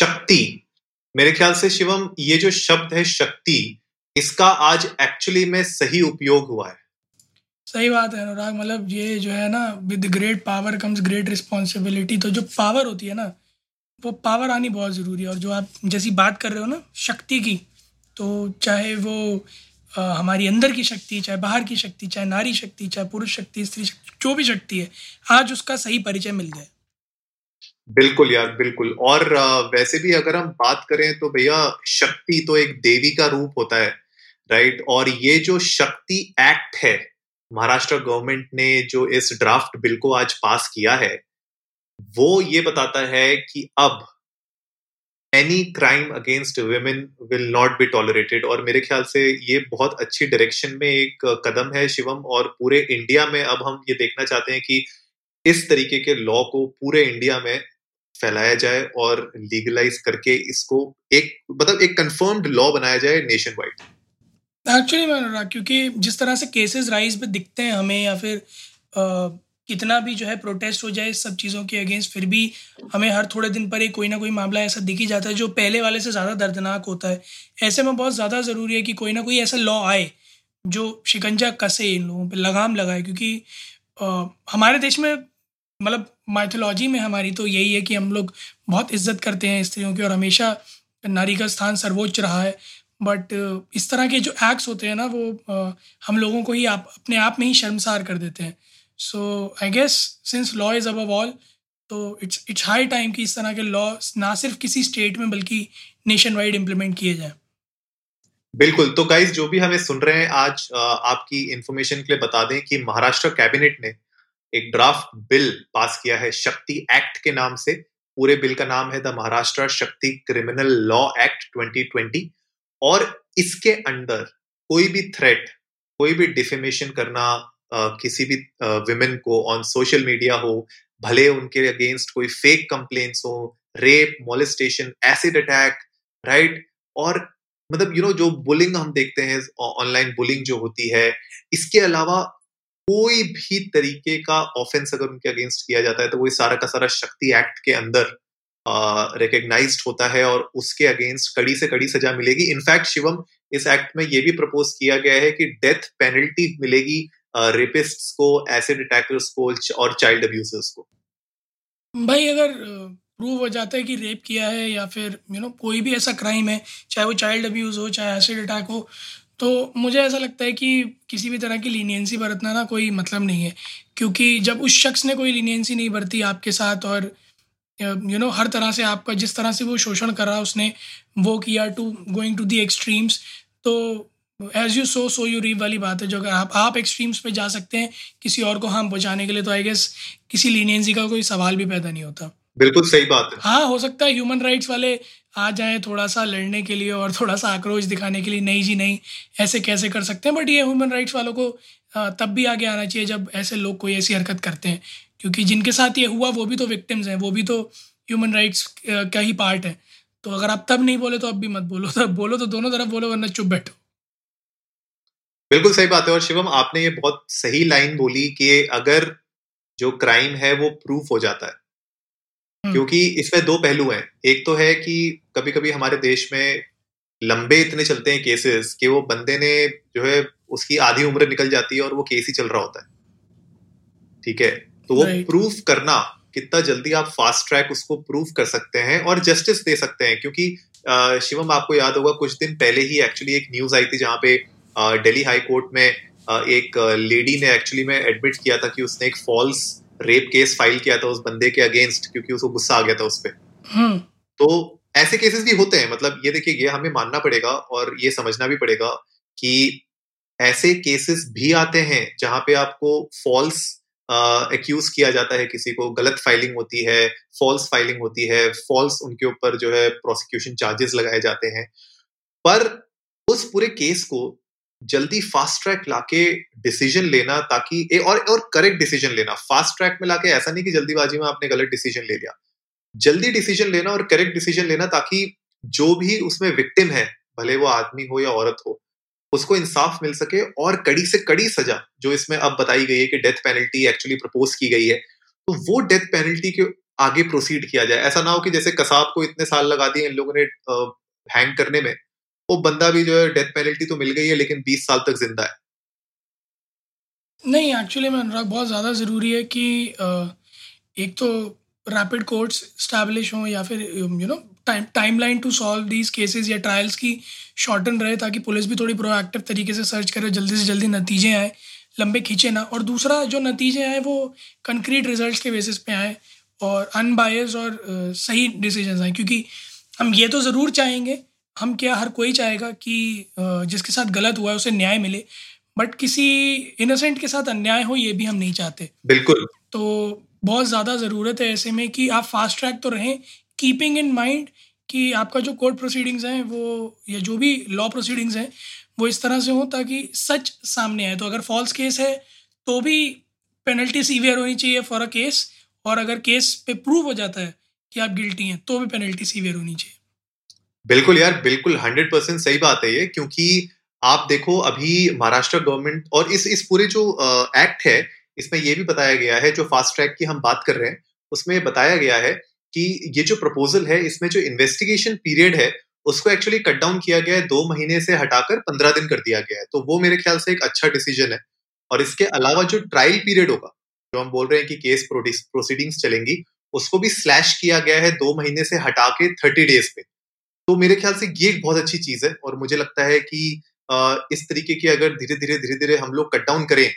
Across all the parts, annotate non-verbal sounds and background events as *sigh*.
शक्ति। मेरे ख्याल से शिवम ये जो शब्द है शक्ति इसका आज एक्चुअली में सही उपयोग हुआ है। सही बात है अनुराग मतलब ये जो है ना with great power comes great responsibility तो जो पावर होती है ना वो पावर आनी बहुत ज़रूरी है। और जो आप जैसी बात कर रहे हो ना शक्ति की तो चाहे वो आ, हमारी अंदर की शक्ति चाहे बाहर की शक्ति चाहे नारी शक्ति चाहे पुरुष शक्ति स्त्री शक्ति जो भी शक्ति है आज उसका सही परिचय मिल गया बिल्कुल यार, बिल्कुल। और वैसे भी अगर हम बात करें तो भैया शक्ति तो एक देवी का रूप होता है, राइट? और ये जो शक्ति एक्ट है, महाराष्ट्र गवर्नमेंट ने जो इस ड्राफ्ट बिल को आज पास किया है, वो ये बताता है कि अब any crime against women will not be tolerated और मेरे ख्याल से ये बहुत अच्छी डायरेक्शन में एक कदम है शिवम और पूरे इंडिया में अब हम ये देखना चाहते हैं कि इस तरीके के लॉ को पूरे इंडिया में फैलाया जाए और लीगलाइज करके इसको एक मतलब एक कंफर्म्ड लॉ बनाया जाए नेशन वाइड एक्चुअली मैं क्योंकि जिस तरह से केसेस राइज पे दिखते हैं हमें या फिर आ, कितना भी जो है प्रोटेस्ट हो जाए सब चीज़ों के अगेंस्ट फिर भी हमें हर थोड़े दिन पर एक कोई ना कोई मामला ऐसा दिख ही जाता है जो पहले वाले से ज़्यादा दर्दनाक होता है। ऐसे में बहुत ज़्यादा ज़रूरी है कि कोई ना कोई ऐसा लॉ आए जो शिकंजा कसे इन लोगों पर लगाम लगाए क्योंकि आ, हमारे देश में मतलब माइथोलॉजी में हमारी तो यही है कि हम लोग बहुत इज़्ज़त करते हैं स्त्रियों की और हमेशा नारी का स्थान सर्वोच्च रहा है। बट इस तरह के जो एक्ट्स होते हैं ना, वो हम लोगों को ही आप, अपने आप में ही शर्मसार कर देते हैं। So I guess since law is above all तो इट्स इट्स हाई टाइम कि इस तरह के लॉ ना सिर्फ़ किसी स्टेट में, बल्कि नेशन वाइड इम्प्लीमेंट किए जाए। बिल्कुल। तो गाइज़ जो भी हमें सुन रहे हैं, आज आपकी इन्फॉर्मेशन के लिए बता दें कि महाराष्ट्र कैबिनेट ने एक ड्राफ्ट बिल पास किया है शक्ति एक्ट के नाम से। पूरे बिल का नाम है द महाराष्ट्र शक्ति क्रिमिनल लॉ एक्ट 2020 और इसके अंदर कोई भी थ्रेट कोई भी डिफेमेशन करना आ, किसी भी विमेन को ऑन सोशल मीडिया हो भले उनके अगेंस्ट कोई फेक कंप्लेन्स हो rape molestation acid attack right और मतलब यू you नो know, जो बुलिंग हम देखते हैं ऑनलाइन बुलिंग जो होती है इसके अलावा कोई भी तरीके का ऑफेंस अगर उनके अगेंस्ट किया जाता है तो वो सारा का सारा शक्ति एक्ट के अंदर रिकग्नाइज uh, होता है और उसके अगेंस्ट कड़ी से कड़ी सजा मिलेगी। इनफैक्ट शिवम इस एक्ट में ये भी प्रपोज किया गया है कि डेथ पेनल्टी मिलेगी रेपिस्ट uh, को एसिड अटैकर्स को और चाइल्ड अब्यूजर्स को। भाई अगर प्रूव हो जाता है कि रेप किया है या फिर यू you नो know, कोई भी ऐसा क्राइम है चाहे वो चाइल्ड अब्यूज हो चाहे एसिड अटैक हो तो मुझे ऐसा लगता है कि किसी भी तरह की लीनियंसी बरतना ना कोई मतलब नहीं है। क्योंकि जब उस शख्स ने कोई लीनियंसी नहीं बरती आपके साथ और यू नो हर तरह से आपका जिस तरह से वो शोषण कर रहा उसने वो किया to going to the extremes तो as you so so you रीव वाली बात है। जो अगर आप आप एक्सट्रीम्स पे जा सकते हैं किसी और को हार्म पहुँचाने के लिए तो आई गेस किसी लीनियंसी का कोई सवाल भी पैदा नहीं होता। बिल्कुल सही बात है। हाँ हो सकता है ह्यूमन राइट्स वाले आ जाए थोड़ा सा लड़ने के लिए और थोड़ा सा आक्रोश दिखाने के लिए, नहीं जी, नहीं, ऐसे कैसे कर सकते हैं? बट ये ह्यूमन राइट्स वालों को तब भी आगे आना चाहिए जब ऐसे लोग कोई ऐसी हरकत करते हैं। क्योंकि जिनके साथ ये हुआ, वो भी तो विक्टिम्स हैं, वो भी तो ह्यूमन राइट्स का ही पार्ट है। तो अगर आप तब नहीं बोले तो अब भी मत बोलो। तब बोलो तो दोनों तरफ़ बोलो, वरना चुप बैठो। बिल्कुल सही बात है और शिवम, आपने ये बहुत सही लाइन बोली कि अगर जो क्राइम है, वो प्रूफ हो जाता है। क्योंकि इसमें दो पहलू हैं। एक तो है कि कभी कभी हमारे देश में लंबे इतने चलते हैं केसेस कि वो बंदे ने जो है उसकी आधी उम्र निकल जाती है और वो केस ही चल रहा होता है। ठीक है? तो वो प्रूफ करना कितना जल्दी आप फास्ट ट्रैक उसको प्रूफ कर सकते हैं और जस्टिस दे सकते हैं। क्योंकि शिवम आपको याद होगा कुछ दिन पहले ही एक्चुअली एक न्यूज़ आई थी जहाँ पे दिल्ली हाई कोर्ट में एक लेडी ने एक्चुअली में एडमिट किया था कि उसने एक फॉल्स रेप केस फ़ाइल किया था उस बंदे के अगेंस्ट क्योंकि उसको गुस्सा आ गया था उस पर हम्म। तो ऐसे केसेस भी होते हैं मतलब ये देखिए ये हमें मानना पड़ेगा और ये समझना भी पड़ेगा कि ऐसे केसेस भी आते हैं जहाँ पे आपको फॉल्स एक्यूज uh, किया जाता है किसी को गलत फाइलिंग होती है फॉल्स फाइलिंग होती है फॉल्स उनके ऊपर जो है प्रोसिक्यूशन चार्जेस लगाए जाते हैं पर उस पूरे केस को जल्दी फास्ट ट्रैक लाके डिसीज़न लेना ताकि ए, और और करेक्ट डिसीज़न लेना। फास्ट ट्रैक में लाके ऐसा नहीं कि जल्दीबाजी में आपने गलत डिसीज़न ले लिया। जल्दी डिसीज़न लेना और करेक्ट डिसीज़न लेना ताकि जो भी उसमें विक्टिम है भले वो आदमी हो या औरत हो उसको इंसाफ मिल सके और कड़ी से कड़ी सजा जो इसमें अब बताई गई है कि डेथ पेनल्टी एक्चुअली प्रपोज की गई है तो वो डेथ पेनल्टी के आगे प्रोसीड किया जाए। ऐसा ना हो कि जैसे कसाब को इतने साल लगा दिए इन लोगों ने हैंग करने में। वो बंदा भी जो है डेथ पेनल्टी तो मिल गई है, लेकिन 20 साल तक ज़िंदा है। नहीं एक्चुअली मैं अनुराग, बहुत ज़्यादा ज़रूरी है कि एक तो रैपिड कोर्ट्स स्टैब्लिश हों या फिर you know time timeline to solve these cases या ट्रायल्स की शॉर्टन रहे ताकि पुलिस भी थोड़ी प्रोएक्टिव तरीके से सर्च करे, जल्दी से जल्दी नतीजे आए, लंबे खींचे ना। और दूसरा जो नतीजे आए, वो कंक्रीट रिजल्ट्स के बेसिस पे आए और अनबायस और सही डिसीज़न आए। क्योंकि हम ये तो ज़रूर चाहेंगे हम क्या हर कोई चाहेगा कि जिसके साथ गलत हुआ है उसे न्याय मिले बट किसी इनोसेंट के साथ अन्याय हो ये भी हम नहीं चाहते। बिल्कुल। तो बहुत ज़्यादा ज़रूरत है ऐसे में कि आप फास्ट ट्रैक तो रहें कीपिंग इन माइंड कि आपका जो कोर्ट प्रोसीडिंग्स हैं वो या जो भी लॉ प्रोसीडिंग्स हैं वो इस तरह से हो ताकि सच सामने आए। तो अगर फॉल्स केस है तो भी पेनल्टी सीवियर होनी चाहिए फॉर अ केस और अगर केस पे प्रूव हो जाता है कि आप गिल्टी हैं तो भी पेनल्टी सीवियर होनी चाहिए। बिल्कुल यार, बिल्कुल हंड्रेड परसेंट सही बात है ये, क्योंकि आप देखो अभी महाराष्ट्र गवर्नमेंट और इस इस पूरे जो एक्ट है, इसमें यह भी बताया गया है, जो फास्ट ट्रैक की हम बात कर रहे हैं, उसमें बताया गया है कि ये जो प्रपोजल है, इसमें जो इन्वेस्टिगेशन पीरियड है, उसको एक्चुअली कट डाउन किया गया है, दो महीने से हटाकर पंद्रह दिन कर दिया गया है। तो वो मेरे ख्याल से एक अच्छा डिसीज़न है। और इसके अलावा जो ट्रायल पीरियड होगा, जो हम बोल रहे हैं कि केस प्रोसीडिंग्स चलेंगी, उसको भी स्लैश किया गया है दो महीने से हटा के थर्टी डेज़ पे। तो मेरे ख्याल से ये एक बहुत अच्छी चीज़ है और मुझे लगता है कि इस तरीके की अगर धीरे धीरे धीरे धीरे हम लोग कट डाउन करें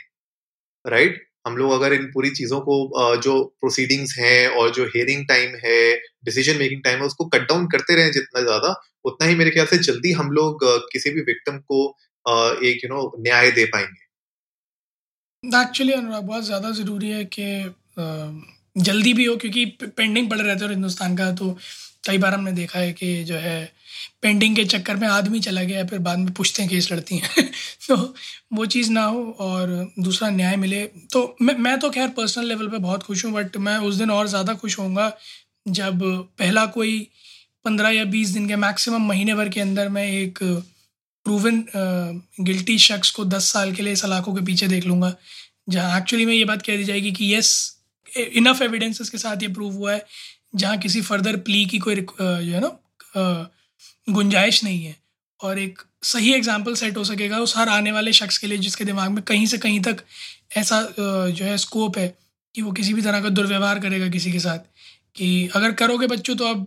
राइट हम लोग अगर इन पूरी चीज़ों को जो प्रोसीडिंग्स हैं और जो हेयरिंग टाइम है डिसीज़न मेकिंग टाइम है, उसको कट डाउन करते रहे जितना ज़्यादा, उतना ही मेरे ख्याल से जल्दी हम लोग किसी भी विक्टिम को एक यू नो न्याय दे पाएँगे। एक्चुअली अनुराग बहुत ज़्यादा ज़रूरी है कि जल्दी भी हो क्योंकि पेंडिंग पड़ रहे थे और हिंदुस्तान का तो कई बार हमने देखा है कि जो है पेंटिंग के चक्कर में आदमी चला गया, फिर बाद में पूछते हैं केस लड़ती हैं। *laughs* तो वो चीज़ ना हो और दूसरा न्याय मिले। तो मैं मैं तो खैर पर्सनल लेवल पे बहुत खुश हूँ बट मैं उस दिन और ज़्यादा खुश होऊँगा जब पहला कोई पंद्रह या बीस दिन के मैक्सिमम महीने भर के अंदर मैं एक प्रूवन गिल्टी शख्स को दस साल के लिए सलाखों के पीछे देख लूँगा, जहाँ एक्चुअली में ये बात कह दी जाएगी कि येस इनफ एविडेंसेस के साथ ये प्रूव हुआ है जहाँ किसी फर्दर प्ली की कोई जो है ना गुंजाइश नहीं है। और एक सही एग्ज़ाम्पल सेट हो सकेगा उस हर आने वाले शख्स के लिए जिसके दिमाग में कहीं से कहीं तक ऐसा जो है स्कोप है कि वो किसी भी तरह का दुर्व्यवहार करेगा किसी के साथ। कि अगर करोगे बच्चों तो अब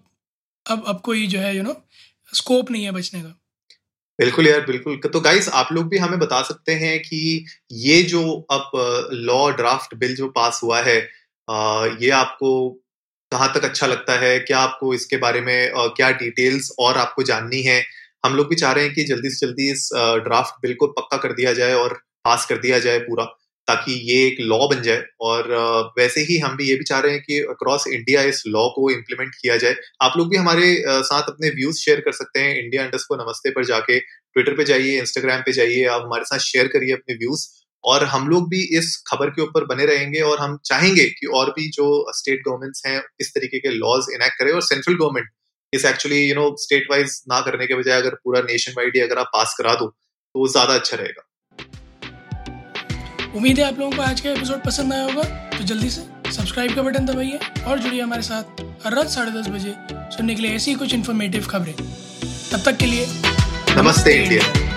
अब अब कोई जो है यू नो स्कोप नहीं है बचने का। बिल्कुल यार, बिल्कुल। तो गाइस आप लोग भी हमें बता सकते हैं कि ये जो अब लॉ ड्राफ्ट बिल जो पास हुआ है ये आपको कहाँ तक अच्छा लगता है? क्या आपको इसके बारे में क्या डिटेल्स और आपको जाननी है? हम लोग भी चाह रहे हैं कि जल्दी से जल्दी इस ड्राफ्ट बिल को पक्का कर दिया जाए और पास कर दिया जाए पूरा, ताकि ये एक लॉ बन जाए। और वैसे ही हम भी ये भी चाह रहे हैं कि अक्रॉस इंडिया इस लॉ को इम्प्लीमेंट किया जाए। आप लोग भी हमारे साथ अपने व्यूज़ शेयर कर सकते हैं। इंडिया अंडर नमस्ते पर जाके ट्विटर पे जाइए इंस्टाग्राम पे जाइए। आप हमारे साथ शेयर करिए अपने व्यूज़ और हम लोग भी इस खबर के ऊपर बने रहेंगे और हम चाहेंगे कि और भी जो स्टेट गवर्नमेंट्स हैं इस तरीके के लॉज इनेक्ट करें और सेंट्रल गवर्नमेंट इस actually you know state wise ना करने के बजाय अगर पूरा नेशन वाइड ही अगर आप पास करा दो तो वो ज़्यादा अच्छा रहेगा। उम्मीद है आप लोगों को आज का एपिसोड पसंद आया होगा तो जल्दी से सब्सक्राइब का बटन दबाइए और जुड़िए हमारे साथ हर रात साढ़े दस बजे सुनने के लिए ऐसी कुछ इन्फॉर्मेटिव खबरें। तब तक के लिए नमस्ते इंडिया